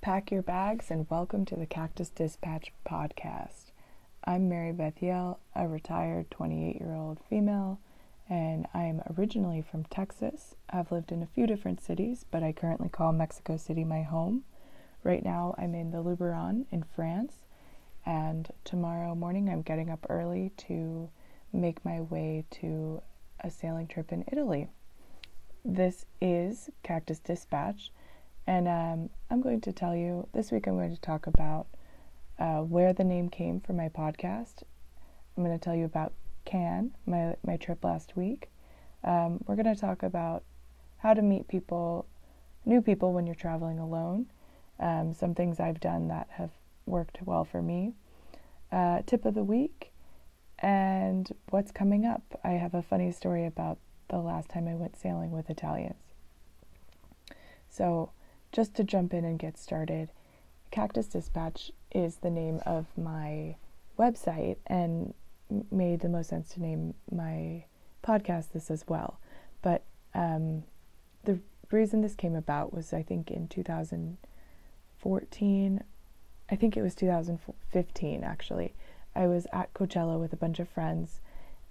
Pack your bags and welcome to the Cactus Dispatch podcast. I'm Mary Beth Yale, a retired 28 year old female, and I'm originally from Texas. I've lived in a few different cities, but I currently call Mexico City my home. Right now, I'm in the Luberon in France, and tomorrow morning I'm getting up early to make my way to a sailing trip in Italy. This is Cactus Dispatch and um, I'm going to tell you this week, I'm going to talk about uh, where the name came for my podcast. I'm going to tell you about Cannes, my, my trip last week. Um, we're going to talk about how to meet people, new people when you're traveling alone. Um, some things I've done that have worked well for me. Uh, tip of the week and what's coming up. I have a funny story about the last time I went sailing with Italians. So, just to jump in and get started, Cactus Dispatch is the name of my website and made the most sense to name my podcast this as well. But um, the reason this came about was I think in 2014, I think it was 2015 actually. I was at Coachella with a bunch of friends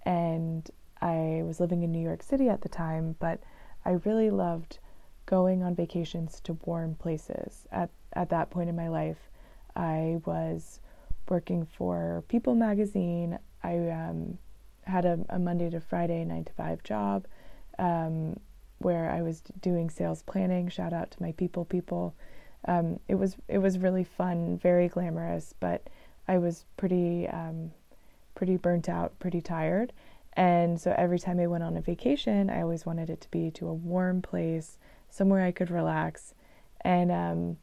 and I was living in New York City at the time, but I really loved going on vacations to warm places. At at that point in my life, I was working for People magazine. I um, had a, a, Monday to Friday nine to five job um, where I was doing sales planning. Shout out to my People people. Um, it was it was really fun, very glamorous, but I was pretty um, pretty burnt out, pretty tired. And so every time I went on a vacation, I always wanted it to be to a warm place somewhere I could relax. And um,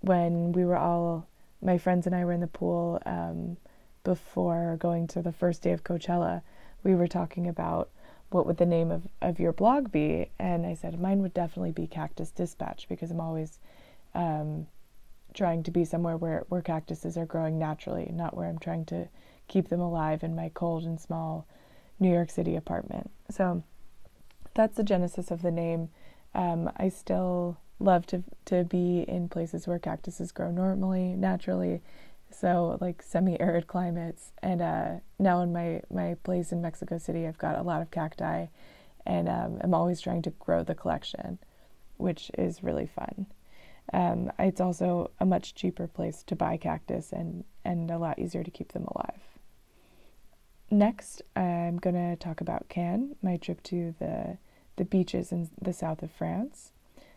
when we were all, my friends and I were in the pool um, before going to the first day of Coachella, we were talking about what would the name of, of your blog be. And I said, mine would definitely be Cactus Dispatch because I'm always um, trying to be somewhere where, where cactuses are growing naturally, not where I'm trying to keep them alive in my cold and small New York City apartment. So that's the genesis of the name. Um, I still love to to be in places where cactuses grow normally, naturally. So like semi-arid climates, and uh, now in my my place in Mexico City, I've got a lot of cacti, and um, I'm always trying to grow the collection, which is really fun. Um, it's also a much cheaper place to buy cactus and and a lot easier to keep them alive. Next, I'm going to talk about Cannes, my trip to the the beaches in the south of France.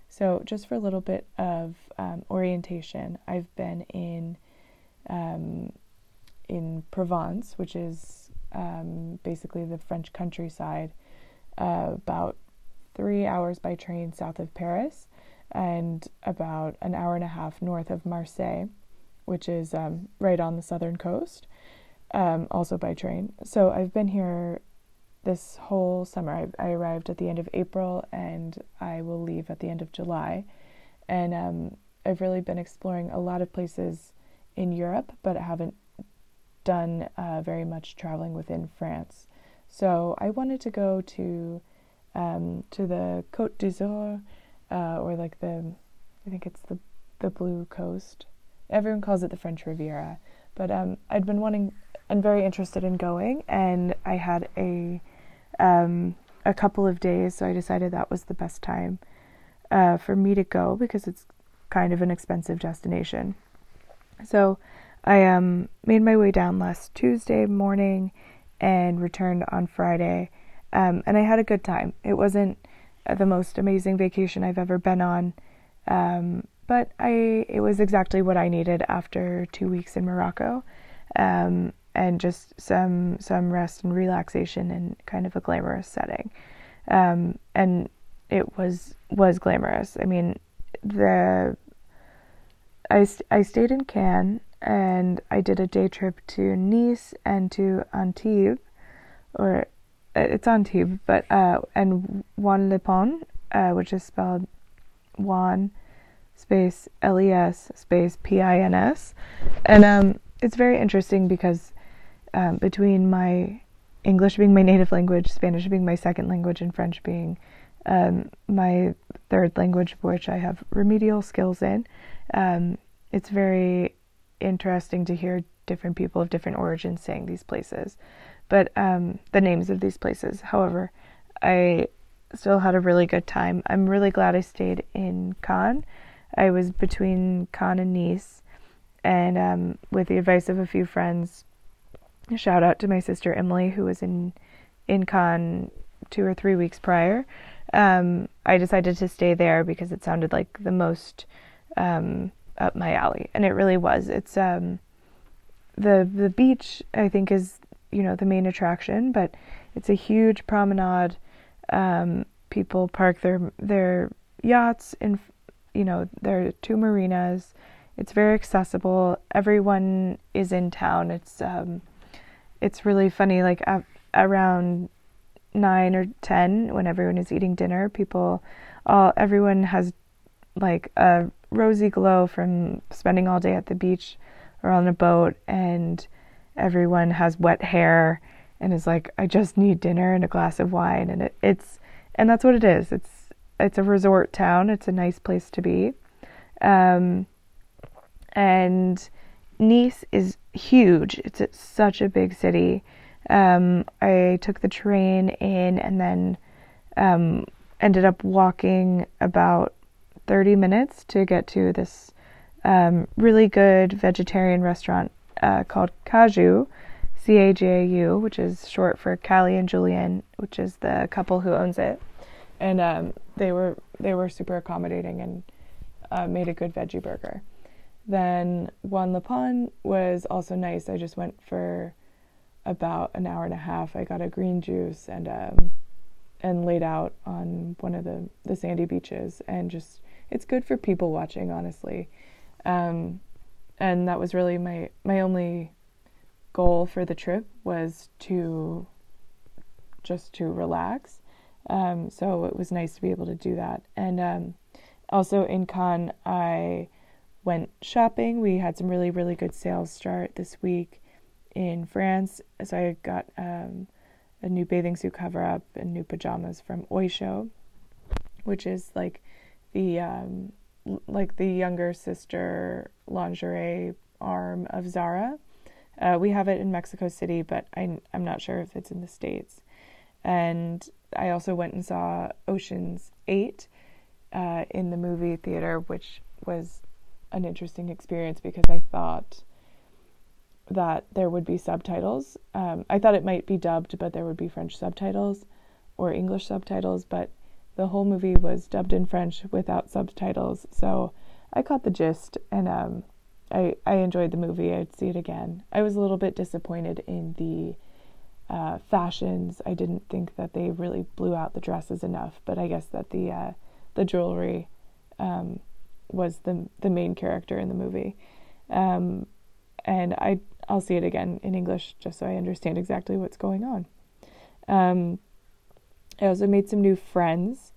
So, just for a little bit of um, orientation, I've been in um, in Provence, which is um, basically the French countryside, uh, about three hours by train south of Paris, and about an hour and a half north of Marseille, which is um, right on the southern coast, um, also by train. So I've been here this whole summer. I, I, arrived at the end of April and I will leave at the end of July. And um, I've really been exploring a lot of places in Europe, but I haven't done uh, very much traveling within France. So I wanted to go to um, to the Côte d'Azur, uh, or like the, I think it's the the Blue Coast. Everyone calls it the French Riviera, but um, I'd been wanting and very interested in going, and I had a um, a couple of days, so I decided that was the best time uh, for me to go because it's kind of an expensive destination. So I um, made my way down last Tuesday morning and returned on Friday, um, and I had a good time. It wasn't the most amazing vacation I've ever been on, um, but I it was exactly what I needed after two weeks in Morocco. Um, and just some some rest and relaxation in kind of a glamorous setting. Um, and it was was glamorous. I mean, the I I stayed in Cannes and I did a day trip to Nice and to Antibes, or uh, it's Antibes, but uh, and Juan-les-Pins, uh, which is spelled Juan space L E S space P I N S, and um, it's very interesting because um, between my English being my native language, Spanish being my second language, and French being um, my third language, which I have remedial skills in. Um, it's very interesting to hear different people of different origins saying these places, but um, the names of these places. However, I still had a really good time. I'm really glad I stayed in Cannes. I was between Cannes and Nice, and um, with the advice of a few friends, shout out to my sister Emily, who was in in Cannes two or three weeks prior. Um, I decided to stay there because it sounded like the most um, up my alley, and it really was. It's um, the the beach. I think is you know the main attraction, but it's a huge promenade um, people park their their yachts in, you know, there are two marinas. It's very accessible. Everyone is in town. It's um, it's really funny. Like uh, around nine or ten, when everyone is eating dinner, people, all everyone has like a rosy glow from spending all day at the beach or on a boat, and everyone has wet hair and is like, I just need dinner and a glass of wine, and it, it's and that's what it is. It's it's a resort town. It's a nice place to be, um, and Nice is huge. It's a, such a big city. Um, I took the train in and then um, ended up walking about 30 minutes to get to this um, really good vegetarian restaurant uh, called Caju, C A J U, which is short for Callie and Julian, which is the couple who owns it. And um, they were they were super accommodating and uh, made a good veggie burger. Then Juan-les-Pins was also nice. I just went for about an hour and a half. I got a green juice and um, and laid out on one of the the sandy beaches and just it's good for people watching honestly. Um, and that was really my my only goal for the trip was to just to relax. Um, so it was nice to be able to do that. And um, also in Cannes, I went shopping. We had some really, really good sales start this week in France. So I got um, a new bathing suit cover up and new pajamas from Oysho, which is like the um, like the younger sister lingerie arm of Zara. Uh, we have it in Mexico City, but I, I'm not sure if it's in the States. And I also went and saw Ocean's 8 uh, in the movie theater, which was an interesting experience because I thought that there would be subtitles. Um, I thought it might be dubbed, but there would be French subtitles or English subtitles, but the whole movie was dubbed in French without subtitles. So I caught the gist and um, I, I enjoyed the movie. I'd see it again. I was a little bit disappointed in the uh, fashions. I didn't think that they really blew out the dresses enough, but I guess that the uh, the jewelry um, was the the main character in the movie. Um, and I I'll see it again in English just so I understand exactly what's going on. Um, I also made some new friends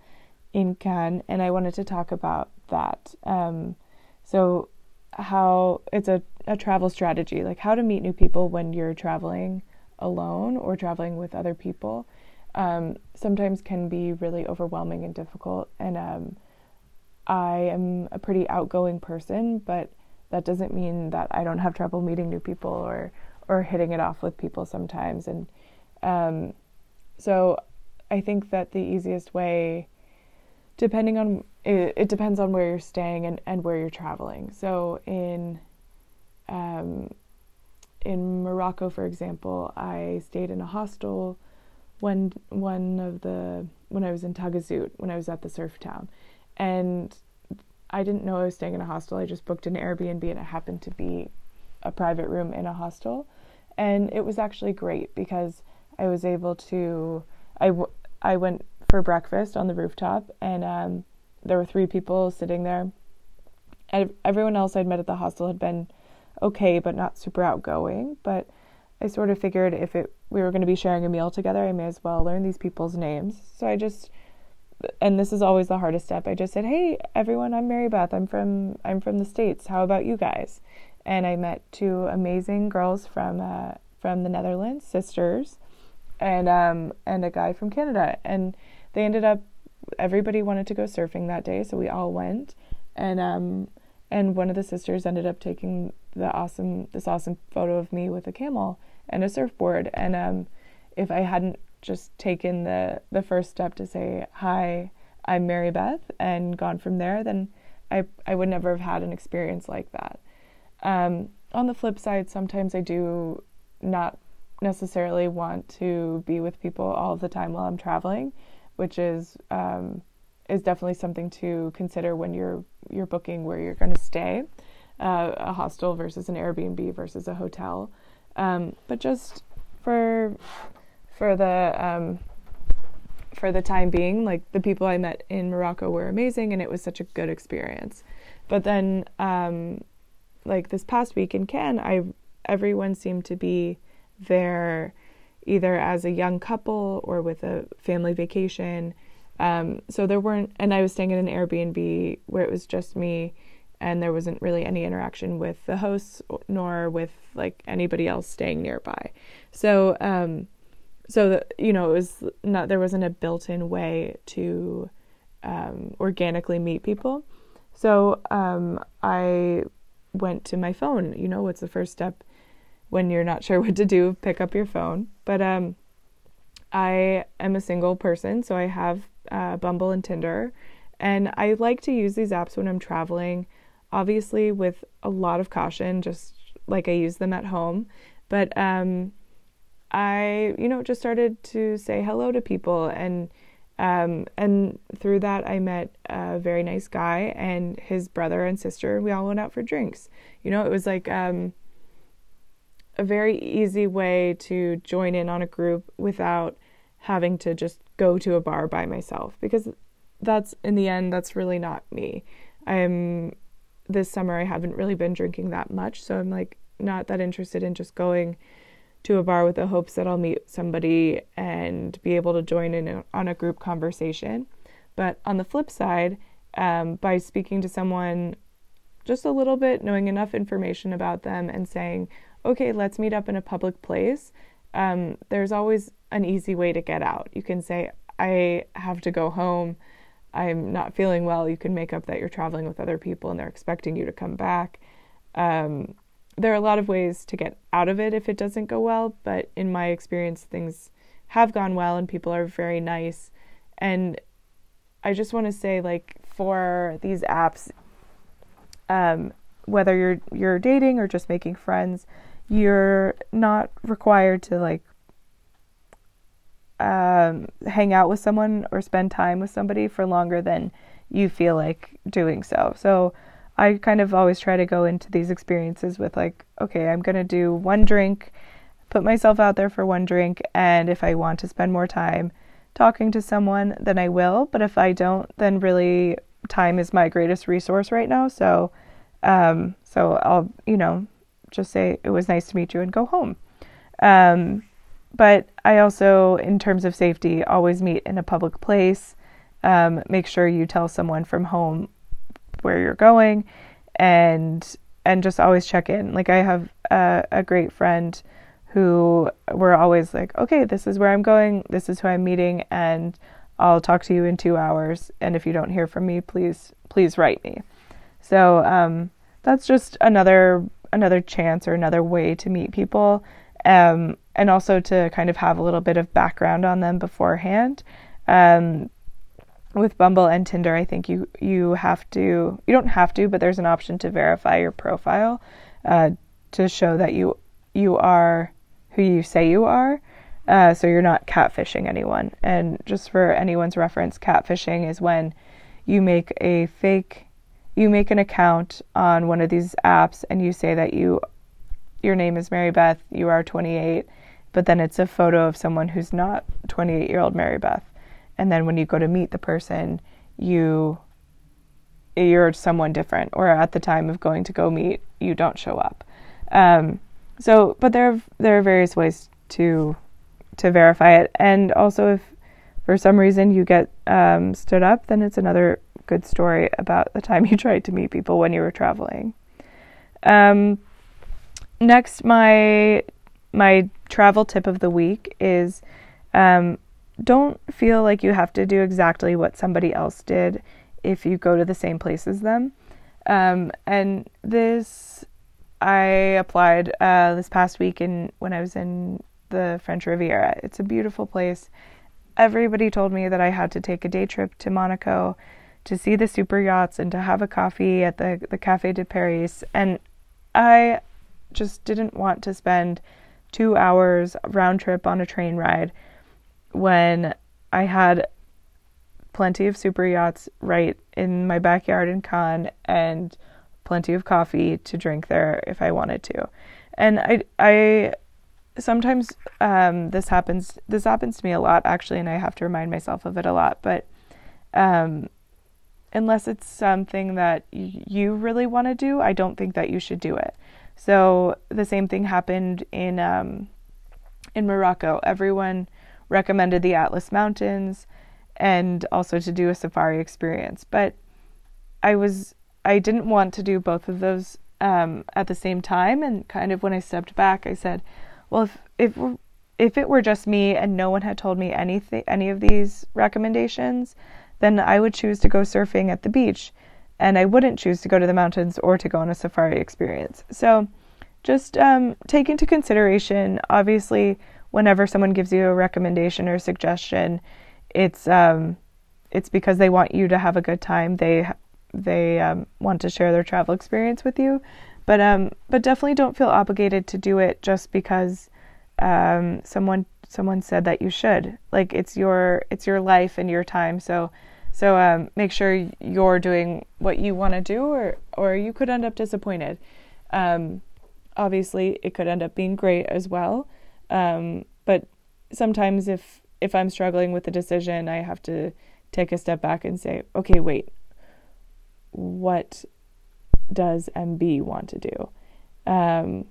in Cannes, and I wanted to talk about that. Um, so how it's a, a travel strategy, like how to meet new people when you're traveling alone or traveling with other people, um, sometimes can be really overwhelming and difficult. And um, I am a pretty outgoing person, but that doesn't mean that I don't have trouble meeting new people or or hitting it off with people sometimes. And um, so I think that the easiest way depending on it, it, depends on where you're staying and, and where you're traveling. So in um, in Morocco, for example, I stayed in a hostel when one of the when I was in Taghazout when I was at the surf town, and I didn't know I was staying in a hostel. I just booked an Airbnb and it happened to be a private room in a hostel, and it was actually great because I was able to I, w- I went for breakfast on the rooftop, and um, there were three people sitting there. And everyone else I'd met at the hostel had been okay, but not super outgoing. But I sort of figured if it we were going to be sharing a meal together, I may as well learn these people's names. So I just, and this is always the hardest step. I just said, "Hey, everyone, I'm Mary Beth. I'm from I'm from the states. How about you guys?" And I met two amazing girls from uh, from the Netherlands, sisters, and um and a guy from Canada, and they ended up everybody wanted to go surfing that day, so we all went. And um and one of the sisters ended up taking the awesome this awesome photo of me with a camel and a surfboard. And um, if I hadn't just taken the the first step to say hi, I'm Mary Beth, and gone from there, then I I would never have had an experience like that. Um, on the flip side, sometimes I do not necessarily want to be with people all the time while I'm traveling, which is um, is definitely something to consider when you're you're booking where you're going to stay, uh, a hostel versus an Airbnb versus a hotel. Um, but just for for the um, for the time being, like the people I met in Morocco were amazing, and it was such a good experience. But then, um, like this past week in Cannes, I everyone seemed to be there either as a young couple or with a family vacation. Um, so there weren't, and I was staying in an Airbnb where it was just me, and there wasn't really any interaction with the hosts nor with like anybody else staying nearby. So, um, so you know, it was not there wasn't a built-in way to um, organically meet people. So um, I went to my phone. You know, what's the first step when you're not sure what to do? Pick up your phone. But um, I am a single person, so I have uh, Bumble and Tinder, and I like to use these apps when I'm traveling obviously with a lot of caution, just like I use them at home. But um, I, you know, just started to say hello to people, and um, and through that I met a very nice guy and his brother and sister. We all went out for drinks. You know, it was like um, a very easy way to join in on a group without having to just go to a bar by myself because that's in the end that's really not me. I'm this summer I haven't really been drinking that much, so I'm like not that interested in just going to a bar with the hopes that I'll meet somebody and be able to join in on a group conversation. But on the flip side, um, by speaking to someone just a little bit, knowing enough information about them, and saying, okay, let's meet up in a public place, um, there's always an easy way to get out. You can say, I have to go home. I'm not feeling well, you can make up that you're traveling with other people and they're expecting you to come back. Um, there are a lot of ways to get out of it if it doesn't go well, but in my experience, things have gone well and people are very nice. And I just want to say, like, for these apps, um, whether you're you're dating or just making friends, you're not required to like um, hang out with someone or spend time with somebody for longer than you feel like doing so. So I kind of always try to go into these experiences with like, okay, I'm going to do one drink, put myself out there for one drink, and if I want to spend more time talking to someone, then I will. But if I don't, then really time is my greatest resource right now. So, um, so I'll, you know, just say it was nice to meet you and go home. Um, but I also, in terms of safety, always meet in a public place. Um, make sure you tell someone from home where you're going, and and just always check in. Like I have a, a great friend who we're always like, okay, this is where I'm going, this is who I'm meeting, and I'll talk to you in two hours. And if you don't hear from me, please please write me. So um, that's just another another chance or another way to meet people um, and also to kind of have a little bit of background on them beforehand. Um, with Bumble and Tinder, I think you you have to you don't have to, but there's an option to verify your profile uh, to show that you you are who you say you are. Uh, so you're not catfishing anyone. And just for anyone's reference, catfishing is when you make a fake, you make an account on one of these apps and you say that you your name is Mary Beth, you are 28, but then it's a photo of someone who's not 28 year old Mary Beth. And then when you go to meet the person, you you're someone different, or at the time of going to go meet, you don't show up. Um, so, but there are, there are various ways to to verify it, and also if for some reason you get um, stood up, then it's another good story about the time you tried to meet people when you were traveling. Um, next, my my travel tip of the week is um, don't feel like you have to do exactly what somebody else did if you go to the same place as them. Um, and this, I applied uh, this past week in when I was in the French Riviera. It's a beautiful place. Everybody told me that I had to take a day trip to Monaco to see the super yachts and to have a coffee at the the Café de Paris. And I just didn't want to spend two hours round trip on a train ride when I had plenty of super yachts right in my backyard in Cannes and plenty of coffee to drink there if I wanted to. And I I sometimes um, this happens this happens to me a lot actually and I have to remind myself of it a lot, but um, unless it's something that you really want to do, I don't think that you should do it. So the same thing happened in um, in Morocco. Everyone recommended the Atlas Mountains and also to do a safari experience, but I was I didn't want to do both of those um, at the same time. And kind of when I stepped back, I said, well, if if if it were just me and no one had told me anything any of these recommendations, then I would choose to go surfing at the beach and I wouldn't choose to go to the mountains or to go on a safari experience. So just um, take into consideration, obviously, whenever someone gives you a recommendation or suggestion, it's um, it's because they want you to have a good time. They they um, want to share their travel experience with you, but um, but definitely don't feel obligated to do it just because um, someone someone said that you should. Like it's your it's your life and your time. So so um, make sure you're doing what you want to do, or or you could end up disappointed. Um, obviously, it could end up being great as well. Um, but sometimes if if I'm struggling with a decision, I have to take a step back and say, okay, wait, what does MB want to do? Um,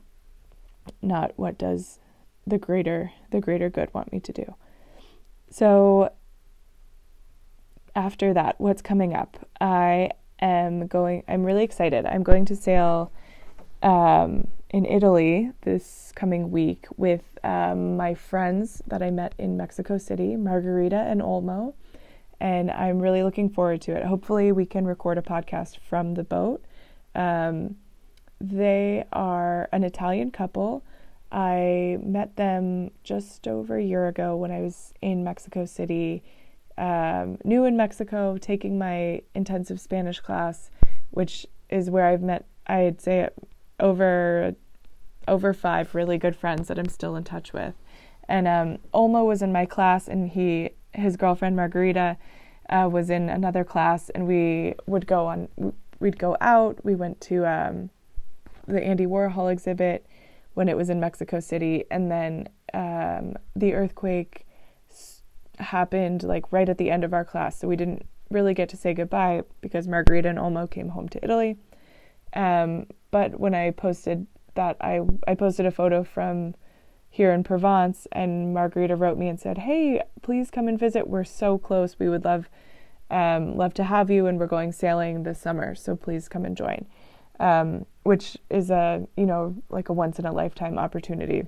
not what does the greater the greater good want me to do. So after that, what's coming up? I am going. I'm really excited. I'm going to sail um, in Italy this coming week with um, my friends that I met in Mexico City, Margarita and Olmo, and I'm really looking forward to it. Hopefully, we can record a podcast from the boat. Um, they are an Italian couple I met them just over a year ago when I was in Mexico City, um, new in Mexico, taking my intensive Spanish class, which is where I've met, I'd say, over over five really good friends that I'm still in touch with. And um, Olmo was in my class, and he his girlfriend Margarita uh, was in another class, and we would go on. We'd go out. We went to um, the Andy Warhol exhibit when it was in Mexico City, and then um, the earthquake happened like right at the end of our class, so we didn't really get to say goodbye because Margarita and Olmo came home to Italy. Um, but when I posted that, I I posted a photo from here in Provence, and Margarita wrote me and said, "Hey, please come and visit. We're so close. We would love." Um, love to have you, and we're going sailing this summer, so please come and join um, which is a you know like a once in a lifetime opportunity.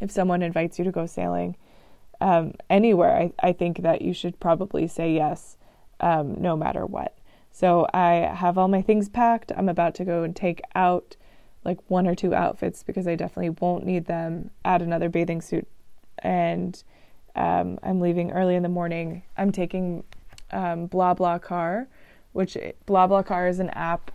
If someone invites you to go sailing um, anywhere, I, I think that you should probably say yes, um, no matter what. So I have all my things packed. I'm about to go and take out like one or two outfits because I definitely won't need them. Add another bathing suit, and um, I'm leaving early in the morning. I'm taking um, Car, which BlaBlaCar is an app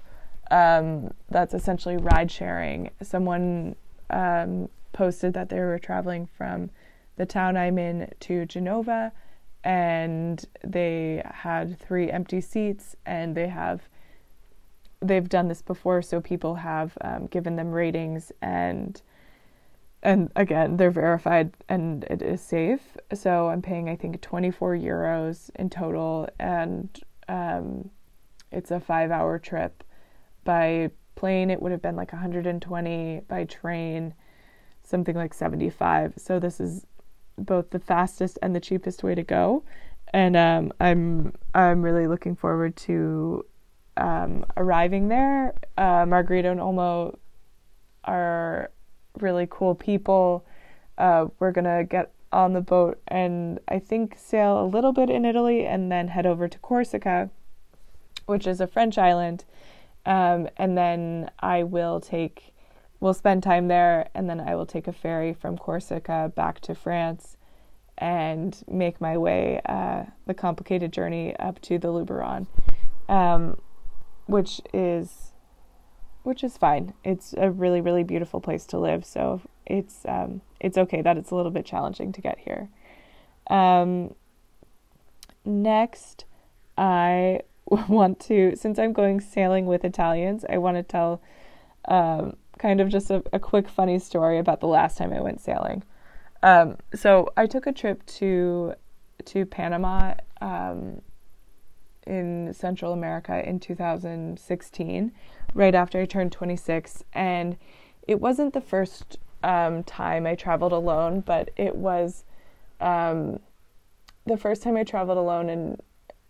um, that's essentially ride sharing. Someone um, posted that they were traveling from the town I'm in to Genova and they had three empty seats and they have they've done this before so people have um, given them ratings and and again they're verified and it is safe so i'm paying i think 24 euros in total and um, it's a five hour trip by plane, it would have been like 120. By train, something like 75. So this is both the fastest and the cheapest way to go. And um, I'm I'm really looking forward to um, arriving there. Uh, Margarita and Olmo are really cool people. Uh, we're gonna get on the boat and I think sail a little bit in Italy and then head over to Corsica, which is a French island Um, and then I will take, we'll spend time there, and then I will take a ferry from Corsica back to France and make my way uh, the complicated journey up to the Luberon, um, which is which is fine. It's a really really beautiful place to live, so it's um, it's okay that it's a little bit challenging to get here. Um, next, I want to since I'm going sailing with Italians, I want to tell um, kind of just a, a, quick funny story about the last time I went sailing. Um, so I took a trip to to Panama um, in Central America in 2016, right after I turned 26, and it wasn't the first um, time I traveled alone, but it was um, the first time I traveled alone, and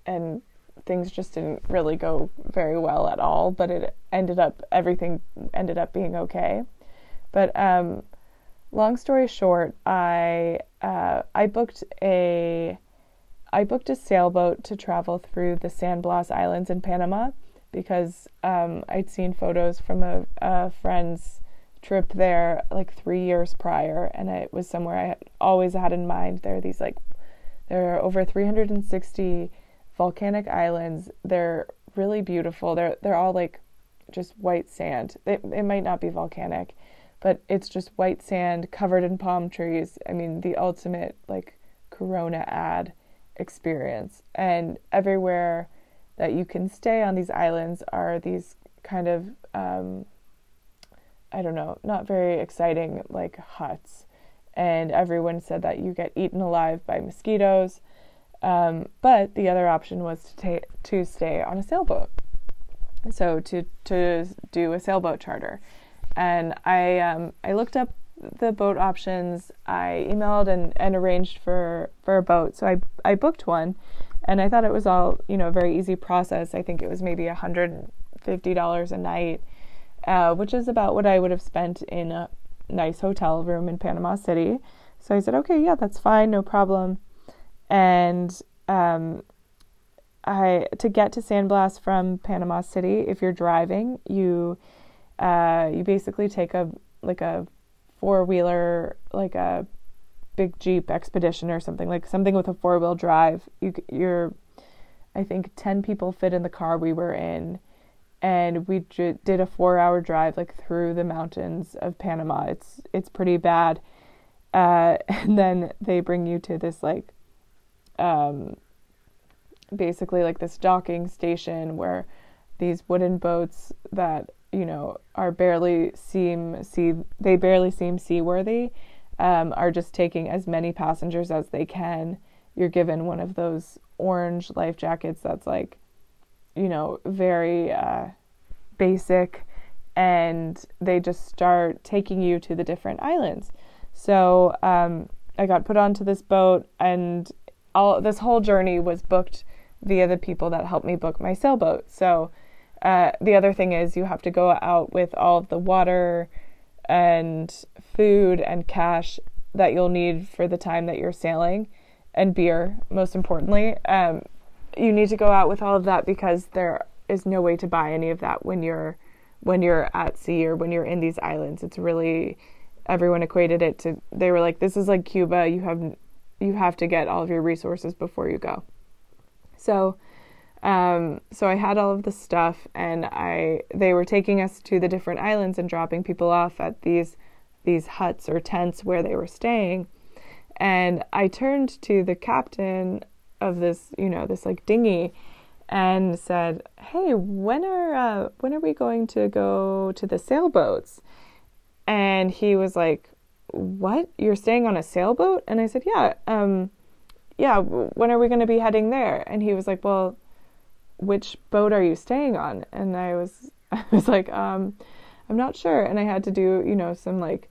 and things just didn't really go very well at all. But it ended up everything ended up being okay. But um, long story short, I uh, I booked a I booked a sailboat to travel through the San Blas Islands in Panama because um, I'd seen photos from a, a, friend's trip there like three years prior, and it was somewhere I had always had in mind. There are these like there are over 360 volcanic islands. They're really beautiful. They're they're all like just white sand. It, it might not be volcanic, but it's just white sand covered in palm trees. I mean, the ultimate like Corona ad experience. And everywhere that you can stay on these islands are these kind of um, I don't know, not very exciting like huts. And everyone said that you get eaten alive by mosquitoes. Um, but the other option was to ta- to stay on a sailboat. So to to do a sailboat charter and I um, I looked up the boat options. I emailed and, and arranged for, for a boat. So I I booked one, and I thought it was all you know a very easy process. I think it was maybe a hundred fifty dollars a night, uh, which is about what I would have spent in a nice hotel room in Panama City. So I said, okay, yeah, that's fine, no problem. And um, I to get to San Blas from Panama City, if you're driving, you uh, you basically take a like a four wheeler, like a big Jeep expedition or something like something with a four wheel drive. You you're, I think ten people fit in the car we were in, and we j- did a four hour drive like through the mountains of Panama. It's it's pretty bad. Uh, and then they bring you to this like, um, basically like this docking station where these wooden boats that you know are barely seem see they barely seem seaworthy um, are just taking as many passengers as they can. You're given one of those orange life jackets that's like you know very uh, basic and they just start taking you to the different islands. So um, i got put onto this boat and all this whole journey was booked via the people that helped me book my sailboat so uh, the other thing is you have to go out with all of the water and food and cash that you'll need for the time that you're sailing, and beer, most importantly. Um, you need to go out with all of that because there is no way to buy any of that when you're when you're at sea or when you're in these islands. It's really everyone equated it to they were like this is like Cuba. You have you have to get all of your resources before you go. So um, so I had all of the stuff, and I they were taking us to the different islands and dropping people off at these these huts or tents where they were staying. And I turned to the captain of this, you know, this like dinghy, and said, "Hey, when are uh, when are we going to go to the sailboats?" And he was like, "What? You're staying on a sailboat?" And I said, "Yeah, um, yeah. When are we going to be heading there?" And he was like, "Well." which boat are you staying on? And I was I was like, um, I'm not sure. And I had to do, you know, some like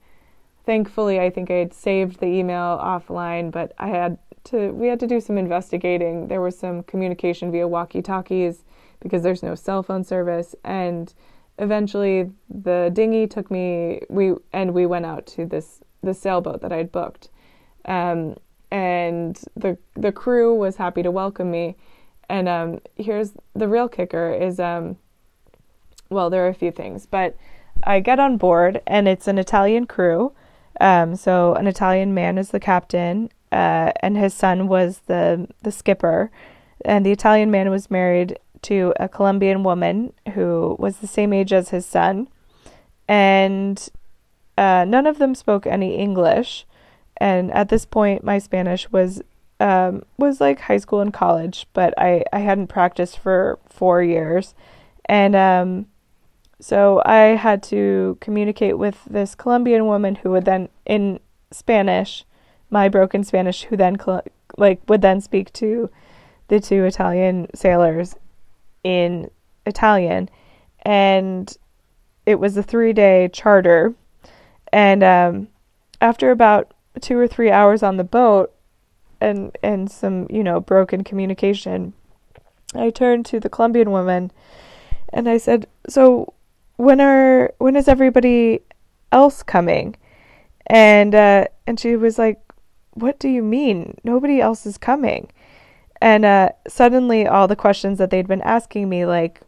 thankfully I think I had saved the email offline, but I had to we had to do some investigating. There was some communication via walkie-talkies because there's no cell phone service and eventually the dinghy took me we and we went out to this the sailboat that I'd booked. Um, and the the crew was happy to welcome me and um, here's the real kicker: is um, well, there are a few things, but I get on board and it's an Italian crew. Um, so an Italian man is the captain, uh, and his son was the the skipper. And the Italian man was married to a Colombian woman who was the same age as his son, and uh, none of them spoke any English. And at this point, my Spanish was um, was like high school and college, but I, I hadn't practiced for four years. And um, so I had to communicate with this Colombian woman who would then, in Spanish, my broken Spanish, who then, like, would then speak to the two Italian sailors in Italian. And it was a three day charter. And um, after about two or three hours on the boat and, and some, you know, broken communication, I turned to the Colombian woman and I said, So when are when is everybody else coming? And uh, and she was like, What do you mean? Nobody else is coming. And uh, suddenly all the questions that they'd been asking me, like,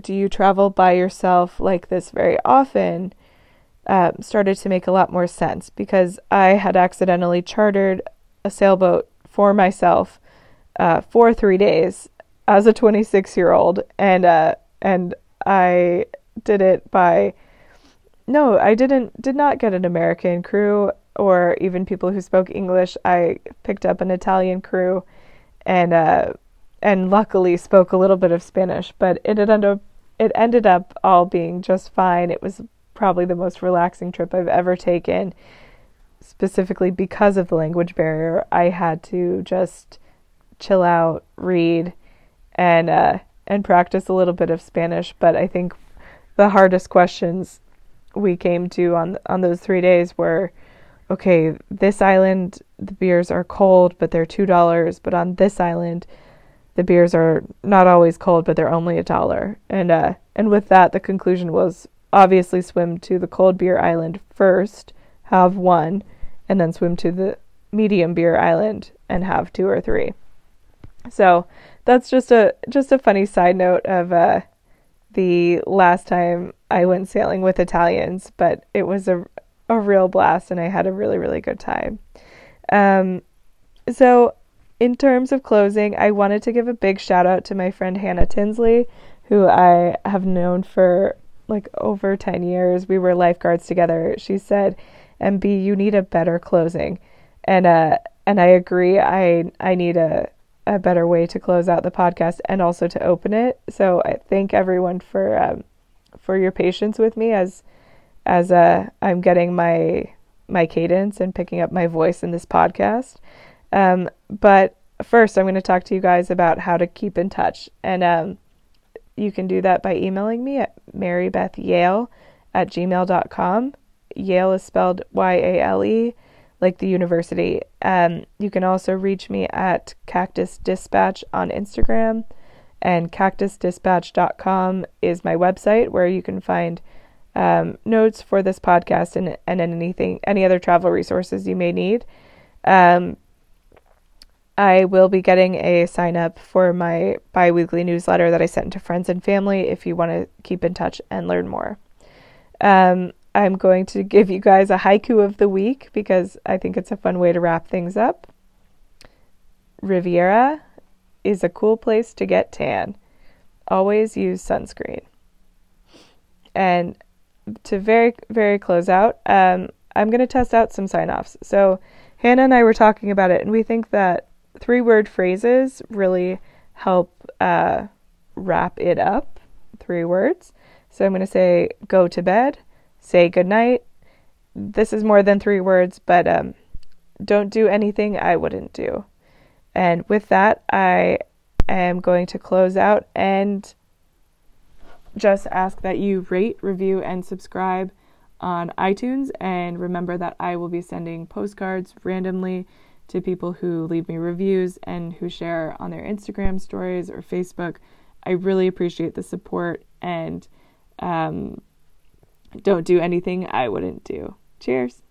do you travel by yourself like this very often? Uh, started to make a lot more sense because I had accidentally chartered a sailboat for myself uh, for three days as a 26 year old, and uh, and I did it by no, I didn't did not get an American crew or even people who spoke English. I picked up an Italian crew and uh and luckily spoke a little bit of Spanish, but it ended up it ended up all being just fine. It was probably the most relaxing trip I've ever taken specifically because of the language barrier. I had to just chill out, read and uh and practice a little bit of Spanish, but I think the hardest questions we came to on on those 3 days were okay, this island the beers are cold but they're $2, but on this island the beers are not always cold but they're only a dollar. And uh and with that the conclusion was obviously swim to the cold beer island first, have one, and then swim to the medium beer island and have two or three. So that's just a just a funny side note of uh the last time I went sailing with Italians, but it was a a real blast and I had a really really good time. Um, so in terms of closing, I wanted to give a big shout out to my friend Hannah Tinsley, who I have known for like over 10 years. We were lifeguards together. She said, "MB, you need a better closing." And uh and I agree. I I need a a better way to close out the podcast and also to open it. So I thank everyone for um, for your patience with me as as uh, I'm getting my my cadence and picking up my voice in this podcast. Um, but first, I'm going to talk to you guys about how to keep in touch, and um, you can do that by emailing me at marybethyale at gmail.com. Yale is spelled Y A L E like the university. Um, you can also reach me at Cactus Dispatch on Instagram, and cactusdispatch.com is my website where you can find um, notes for this podcast and, and anything, any other travel resources you may need. Um, I will be getting a sign up for my bi weekly newsletter that I sent to friends and family if you want to keep in touch and learn more. Um, I'm going to give you guys a haiku of the week because I think it's a fun way to wrap things up. Riviera is a cool place to get tan. Always use sunscreen. And to very, very close out, um, I'm going to test out some sign offs. So, Hannah and I were talking about it, and we think that three word phrases really help uh, wrap it up. Three words. So, I'm going to say go to bed say goodnight. This is more than three words, but um, don't do anything I wouldn't do. And with that, I am going to close out and just ask that you rate, review, and subscribe on iTunes. And remember that I will be sending postcards randomly to people who leave me reviews and who share on their Instagram stories or Facebook. I really appreciate the support and um, don't do anything I wouldn't do. Cheers.